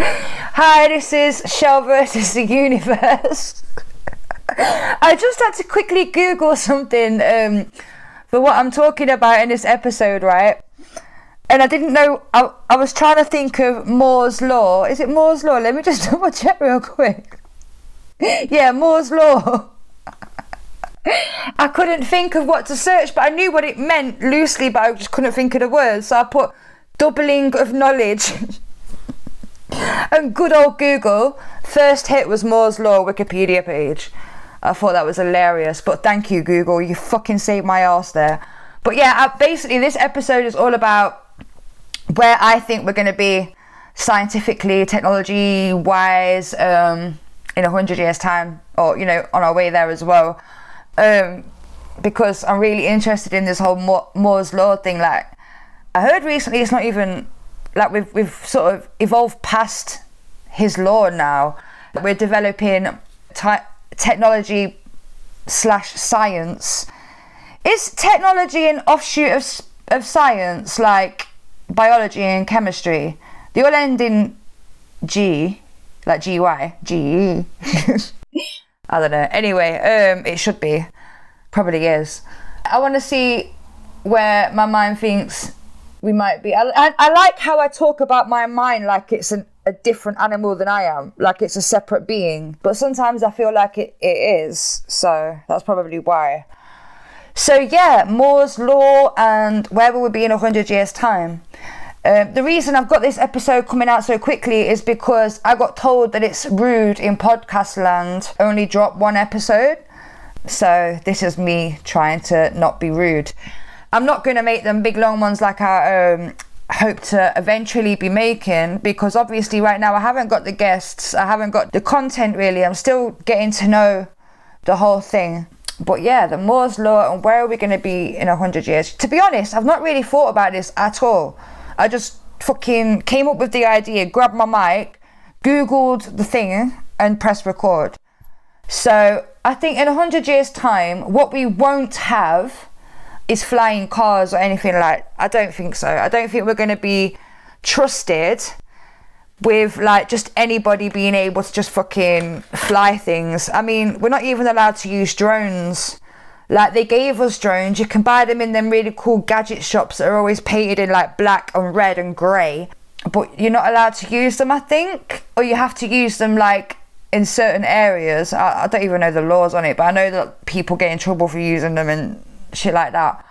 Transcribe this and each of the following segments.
Hi, this is Shell versus the Universe. I just had to quickly Google something um, for what I'm talking about in this episode, right? And I didn't know, I, I was trying to think of Moore's Law. Is it Moore's Law? Let me just double check real quick. yeah, Moore's Law. I couldn't think of what to search, but I knew what it meant loosely, but I just couldn't think of the words. So I put doubling of knowledge. and good old Google, first hit was Moore's Law Wikipedia page. I thought that was hilarious, but thank you, Google. You fucking saved my ass there. But yeah, basically, this episode is all about where I think we're going to be scientifically, technology wise, um, in a hundred years' time, or you know, on our way there as well. Um, because I'm really interested in this whole Moore's law thing. Like, I heard recently, it's not even like we've we've sort of evolved past his law now. We're developing ty- technology slash science. Is technology an offshoot of of science, like biology and chemistry? They all end in G, like G Y G. I don't know. Anyway, um, it should be, probably is. I want to see where my mind thinks we might be. I, I, I like how I talk about my mind like it's an, a different animal than I am, like it's a separate being. But sometimes I feel like it, it is. So that's probably why. So yeah, Moore's law and where will we be in a hundred years' time? Uh, the reason I've got this episode coming out so quickly is because I got told that it's rude in podcast land only drop one episode. So this is me trying to not be rude. I'm not going to make them big long ones like I um, hope to eventually be making because obviously right now I haven't got the guests, I haven't got the content really. I'm still getting to know the whole thing. But yeah, the Moore's law and where are we going to be in a hundred years? To be honest, I've not really thought about this at all. I just fucking came up with the idea, grabbed my mic, googled the thing, and pressed record. So I think in a hundred years' time, what we won't have is flying cars or anything like I don't think so. I don't think we're going to be trusted with like just anybody being able to just fucking fly things. I mean, we're not even allowed to use drones. Like they gave us drones, you can buy them in them really cool gadget shops that are always painted in like black and red and grey. But you're not allowed to use them, I think, or you have to use them like in certain areas. I, I don't even know the laws on it, but I know that people get in trouble for using them and shit like that.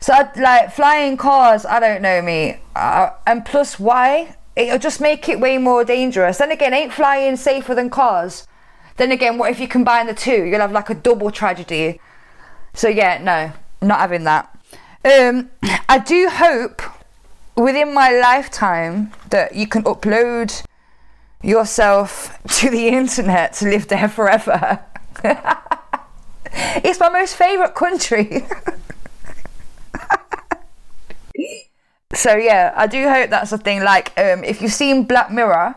So like flying cars, I don't know me. Uh, and plus, why? It'll just make it way more dangerous. Then again, ain't flying safer than cars? Then again, what if you combine the two? You'll have like a double tragedy. So yeah, no, not having that. Um, I do hope within my lifetime that you can upload yourself to the internet to live there forever. it's my most favourite country. so yeah, I do hope that's a thing. Like, um, if you've seen Black Mirror,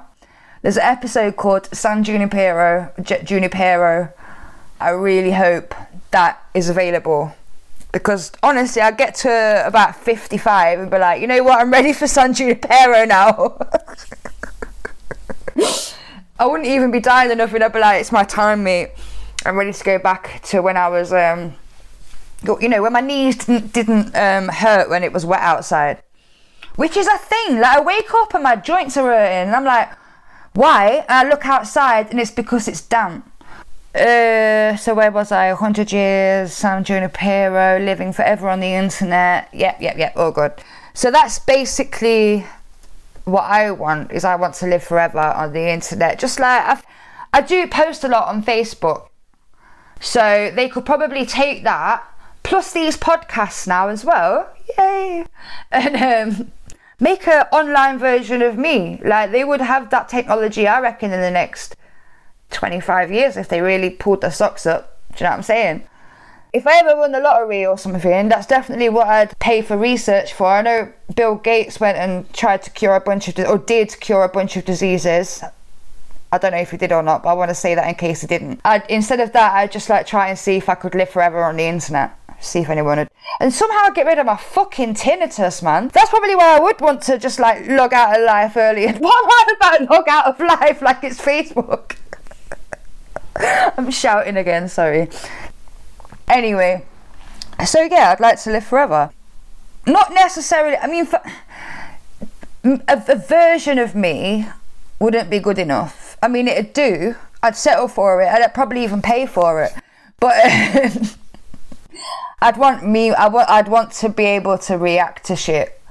there's an episode called San Junipero, Jet Junipero. I really hope that is available because honestly, I get to about 55 and be like, you know what, I'm ready for San Junipero now. I wouldn't even be dying enough and I'd be like, it's my time, mate. I'm ready to go back to when I was um, you know, when my knees didn't, didn't um, hurt when it was wet outside. Which is a thing. Like, I wake up and my joints are hurting, and I'm like, why? And I look outside, and it's because it's damp. Uh, so where was I? 100 years, San Junipero, living forever on the internet. Yep, yep, yep, all good. So that's basically what I want, is I want to live forever on the internet. Just like, I've, I do post a lot on Facebook. So they could probably take that plus these podcasts now as well. Yay! And um, make an online version of me. Like they would have that technology, I reckon, in the next 25 years if they really pulled their socks up. Do you know what I'm saying? If I ever won the lottery or something, that's definitely what I'd pay for research for. I know Bill Gates went and tried to cure a bunch of, or did cure a bunch of diseases. I don't know if he did or not, but I want to say that in case he didn't. I'd, instead of that, I'd just like try and see if I could live forever on the internet. see if anyone would. And somehow get rid of my fucking tinnitus, man. That's probably why I would want to just like log out of life early. What am I about log out of life like it's Facebook? I'm shouting again, sorry. Anyway, so yeah, I'd like to live forever. Not necessarily, I mean, for, a, a version of me wouldn't be good enough. I mean, it'd do. I'd settle for it. I'd probably even pay for it. But I'd want me. I w- I'd want to be able to react to shit.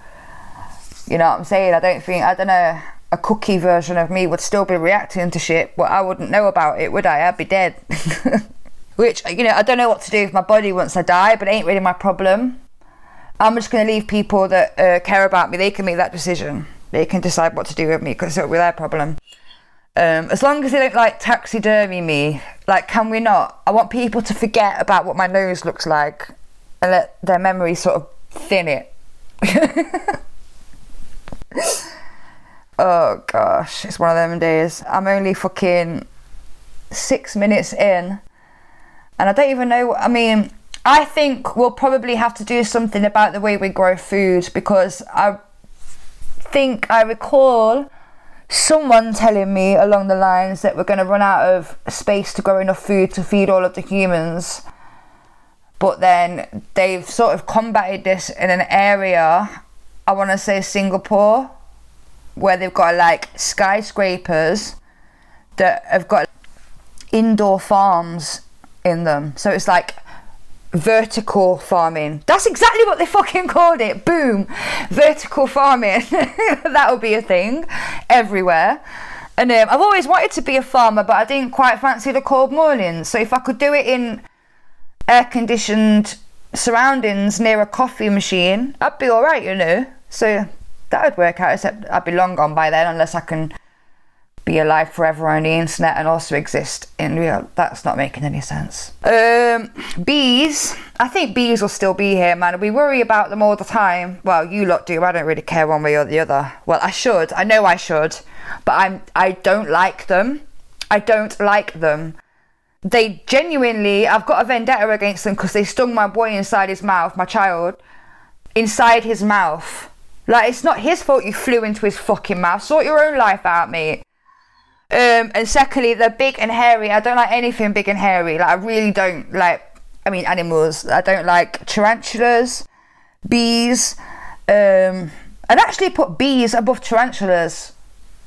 You know what I'm saying? I don't think. I don't know. A cookie version of me would still be reacting to shit, but I wouldn't know about it, would I? I'd be dead. Which you know, I don't know what to do with my body once I die, but it ain't really my problem. I'm just going to leave people that uh, care about me. They can make that decision. They can decide what to do with me because it'll be their problem. Um, as long as they don't like taxidermy me, like, can we not? I want people to forget about what my nose looks like and let their memory sort of thin it. oh gosh, it's one of them days. I'm only fucking six minutes in, and I don't even know. I mean, I think we'll probably have to do something about the way we grow food because I think I recall someone telling me along the lines that we're going to run out of space to grow enough food to feed all of the humans. But then they've sort of combated this in an area, I want to say Singapore, where they've got like skyscrapers that have got indoor farms in them. So it's like vertical farming. That's exactly what they fucking called it. Boom. Vertical farming. that will be a thing everywhere. And um, I've always wanted to be a farmer, but I didn't quite fancy the cold mornings. So if I could do it in air conditioned surroundings near a coffee machine, I'd be alright, you know. So that would work out, except I'd be long gone by then unless I can be alive forever on the internet and also exist in real. That's not making any sense. Um, bees. I think bees will still be here, man. We worry about them all the time. Well, you lot do. I don't really care one way or the other. Well, I should. I know I should, but I'm. I don't like them. I don't like them. They genuinely. I've got a vendetta against them because they stung my boy inside his mouth, my child, inside his mouth. Like it's not his fault you flew into his fucking mouth. Sort your own life out, mate. Um, and secondly, they're big and hairy. I don't like anything big and hairy. Like I really don't like. I mean, animals. I don't like tarantulas, bees. Um, I'd actually put bees above tarantulas.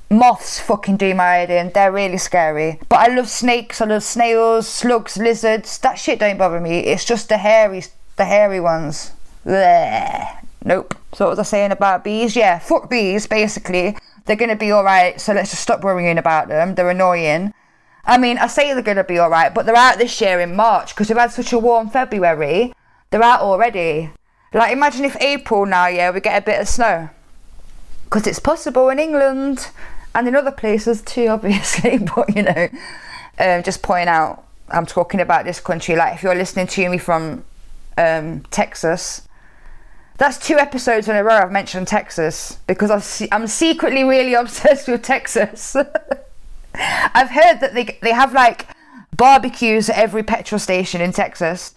Moths fucking do my head in. They're really scary. But I love snakes. I love snails, slugs, lizards. That shit don't bother me. It's just the hairy, the hairy ones. Blech. Nope. So what was I saying about bees? Yeah, fuck bees. Basically, they're going to be all right. So let's just stop worrying about them. They're annoying. I mean, I say they're going to be all right, but they're out this year in March because we've had such a warm February. They're out already. Like, imagine if April now, yeah, we get a bit of snow. Because it's possible in England and in other places too, obviously. But, you know, um, just point out, I'm talking about this country. Like, if you're listening to me from um, Texas, that's two episodes in a row I've mentioned Texas because i am secretly really obsessed with Texas. I've heard that they they have like barbecues at every petrol station in Texas,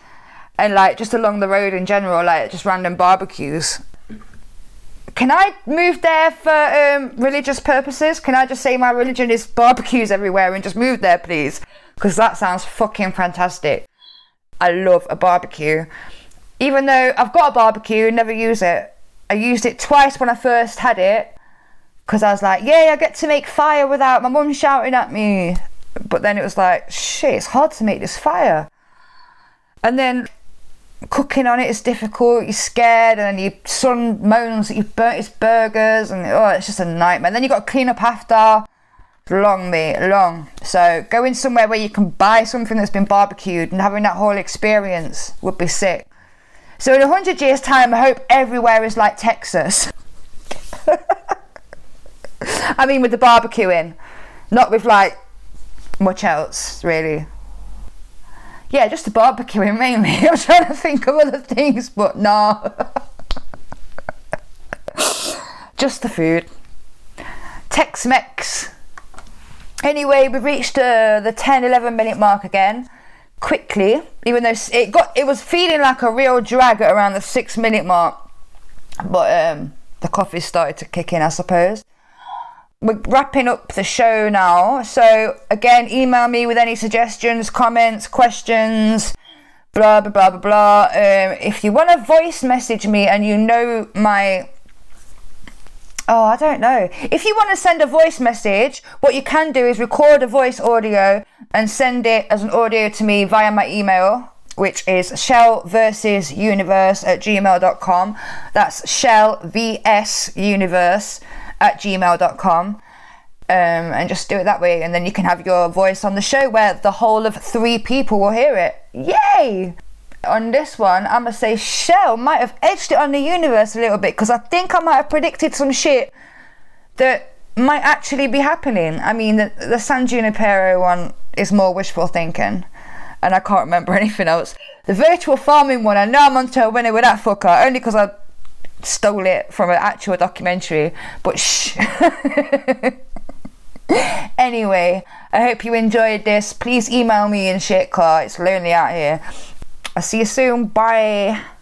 and like just along the road in general, like just random barbecues. Can I move there for um, religious purposes? Can I just say my religion is barbecues everywhere and just move there, please? Because that sounds fucking fantastic. I love a barbecue even though I've got a barbecue, and never use it. I used it twice when I first had it because I was like, yay, I get to make fire without my mum shouting at me. But then it was like, shit, it's hard to make this fire. And then cooking on it is difficult. You're scared, and then your son moans that you've burnt his burgers, and oh, it's just a nightmare. Then you've got to clean up after. Long, mate, long. So going somewhere where you can buy something that's been barbecued and having that whole experience would be sick. So in 100 years' time, I hope everywhere is like Texas. I mean, with the barbecuing, not with like much else, really. Yeah, just the barbecuing mainly. I'm trying to think of other things, but no. just the food. Tex Mex. Anyway, we've reached uh, the 10 11 minute mark again. Quickly, even though it got it was feeling like a real drag at around the six minute mark, but um, the coffee started to kick in, I suppose. We're wrapping up the show now, so again, email me with any suggestions, comments, questions, blah blah blah blah blah. Um, if you want to voice message me and you know my Oh, I don't know. If you want to send a voice message, what you can do is record a voice audio and send it as an audio to me via my email, which is shell versus universe at gmail.com. That's shell vs universe at gmail.com. Um, and just do it that way, and then you can have your voice on the show where the whole of three people will hear it. Yay! On this one, I'm gonna say Shell might have edged it on the universe a little bit because I think I might have predicted some shit that might actually be happening. I mean, the, the San Junipero one is more wishful thinking, and I can't remember anything else. The virtual farming one, I know I'm onto a winner with that fucker only because I stole it from an actual documentary, but shh. anyway, I hope you enjoyed this. Please email me and shit, car. It's lonely out here. I'll see you soon. Bye.